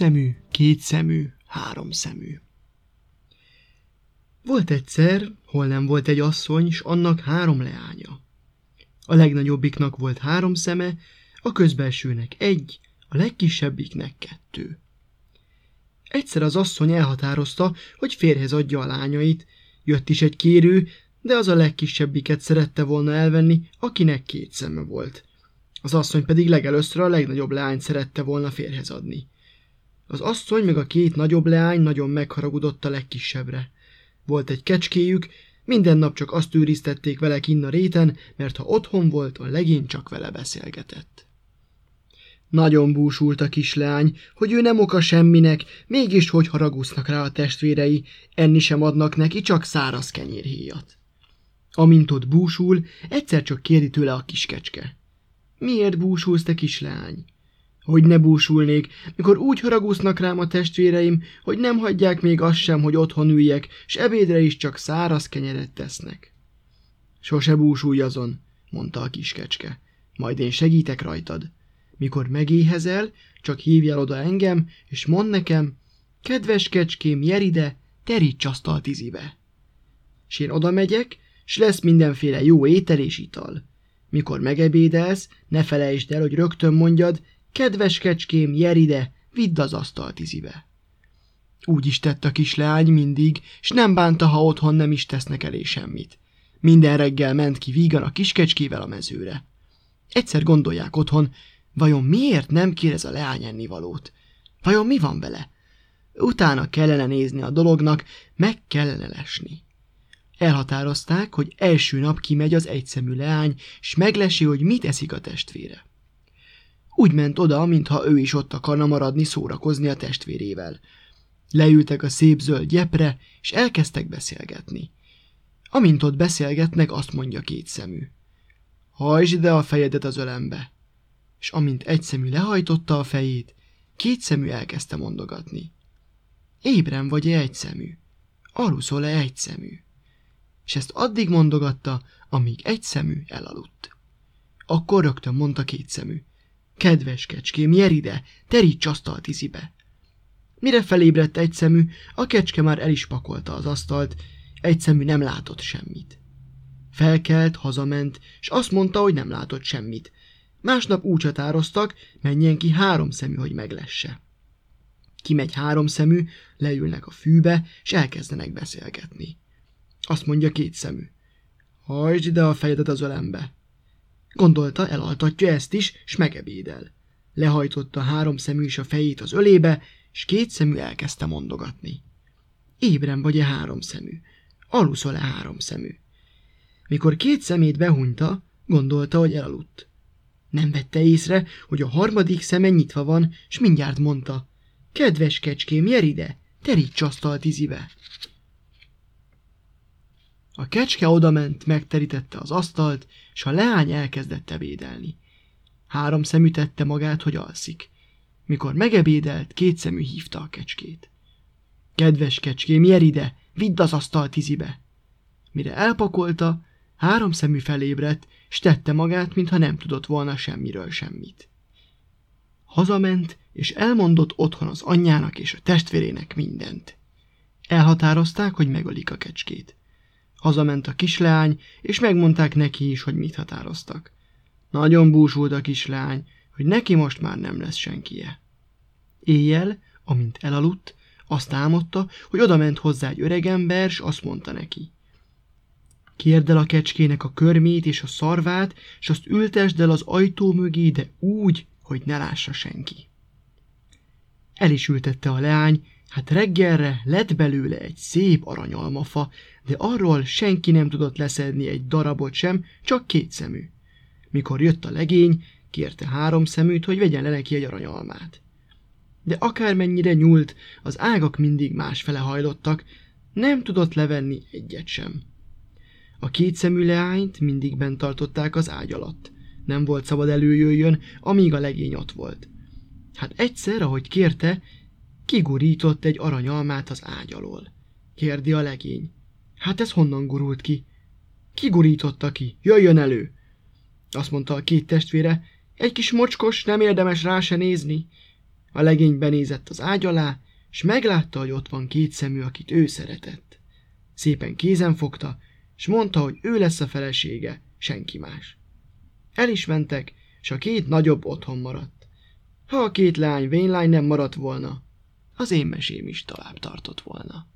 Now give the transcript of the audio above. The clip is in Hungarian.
szemű, két szemű, három szemű. Volt egyszer, hol nem volt egy asszony, s annak három leánya. A legnagyobbiknak volt három szeme, a közbelsőnek egy, a legkisebbiknek kettő. Egyszer az asszony elhatározta, hogy férhez adja a lányait, jött is egy kérő, de az a legkisebbiket szerette volna elvenni, akinek két szeme volt. Az asszony pedig legelőször a legnagyobb leányt szerette volna férhez adni. Az asszony meg a két nagyobb leány nagyon megharagudott a legkisebbre. Volt egy kecskéjük, minden nap csak azt őriztették vele kinn a réten, mert ha otthon volt, a legény csak vele beszélgetett. Nagyon búsult a kisleány, hogy ő nem oka semminek, mégis hogy haragusznak rá a testvérei, enni sem adnak neki, csak száraz kenyérhéjat. Amint ott búsul, egyszer csak kérdi tőle a kiskecske. Miért búsulsz, te kislány? Hogy ne búsulnék, mikor úgy haragusznak rám a testvéreim, hogy nem hagyják még azt sem, hogy otthon üljek, s ebédre is csak száraz kenyeret tesznek. Sose búsulj azon, mondta a kiskecske, majd én segítek rajtad. Mikor megéhezel, csak hívjál oda engem, és mondd nekem, kedves kecském, jer ide, teríts asztalt izibe. S én oda megyek, s lesz mindenféle jó étel és ital. Mikor megebédelsz, ne felejtsd el, hogy rögtön mondjad, kedves kecském, jer ide, vidd az asztalt izibe. Úgy is tett a kisleány mindig, s nem bánta, ha otthon nem is tesznek elé semmit. Minden reggel ment ki vígan a kiskecskével a mezőre. Egyszer gondolják otthon, vajon miért nem kér ez a leány ennivalót? Vajon mi van vele? Utána kellene nézni a dolognak, meg kellene lesni. Elhatározták, hogy első nap kimegy az egyszemű leány, s meglesi, hogy mit eszik a testvére. Úgy ment oda, mintha ő is ott akarna maradni szórakozni a testvérével. Leültek a szép zöld gyepre, és elkezdtek beszélgetni. Amint ott beszélgetnek, azt mondja két szemű. Hajtsd ide a fejedet az ölembe. És amint egy szemű lehajtotta a fejét, két szemű elkezdte mondogatni. Ébren vagy-e egy szemű? Aluszol-e egy szemű? és ezt addig mondogatta, amíg egy szemű elaludt. Akkor rögtön mondta két szemű. Kedves kecském, jer ide, teríts asztalt izibe. Mire felébredt egy szemű, a kecske már el is pakolta az asztalt, egy szemű nem látott semmit. Felkelt, hazament, és azt mondta, hogy nem látott semmit. Másnap úgy határoztak, menjen ki három szemű, hogy meglesse. Kimegy három szemű, leülnek a fűbe, és elkezdenek beszélgetni. Azt mondja két szemű. Hajtsd ide a fejedet az ölembe. Gondolta, elaltatja ezt is, s megebédel. Lehajtotta három szemű is a fejét az ölébe, s két szemű elkezdte mondogatni. Ébren vagy-e három szemű? Aluszol-e három szemű? Mikor két szemét behunyta, gondolta, hogy elaludt. Nem vette észre, hogy a harmadik szeme nyitva van, s mindjárt mondta. Kedves kecském, jer ide, teríts asztalt izibe. A kecske odament, megterítette az asztalt, és a leány elkezdett ebédelni. Három szemű tette magát, hogy alszik. Mikor megebédelt, két szemű hívta a kecskét. Kedves kecském, jer ide, vidd az asztalt izibe. Mire elpakolta, három szemű felébredt, s tette magát, mintha nem tudott volna semmiről semmit. Hazament, és elmondott otthon az anyjának és a testvérének mindent. Elhatározták, hogy megölik a kecskét. Hazament a kisleány, és megmondták neki is, hogy mit határoztak. Nagyon búsult a kisleány, hogy neki most már nem lesz senkie. Éjjel, amint elaludt, azt álmodta, hogy oda ment hozzá egy öregember, s azt mondta neki. Kérd el a kecskének a körmét és a szarvát, s azt ültesd el az ajtó mögé, de úgy, hogy ne lássa senki. El is ültette a leány, Hát reggelre lett belőle egy szép aranyalmafa, de arról senki nem tudott leszedni egy darabot sem, csak két szemű. Mikor jött a legény, kérte három szeműt, hogy vegyen le neki egy aranyalmát. De akármennyire nyúlt, az ágak mindig másfele hajlottak, nem tudott levenni egyet sem. A két szemű leányt mindig bent tartották az ágy alatt. Nem volt szabad előjöjjön, amíg a legény ott volt. Hát egyszer, ahogy kérte, Kigurított egy aranyalmát az ágy alól. Kérdi a legény. Hát ez honnan gurult ki? Kigurította ki, jöjjön elő! Azt mondta a két testvére, egy kis mocskos, nem érdemes rá se nézni. A legény benézett az ágy alá, s meglátta, hogy ott van két szemű, akit ő szeretett. Szépen kézen fogta, s mondta, hogy ő lesz a felesége, senki más. El is mentek, s a két nagyobb otthon maradt. Ha a két leány vénylány nem maradt volna, az én mesém is tovább tartott volna.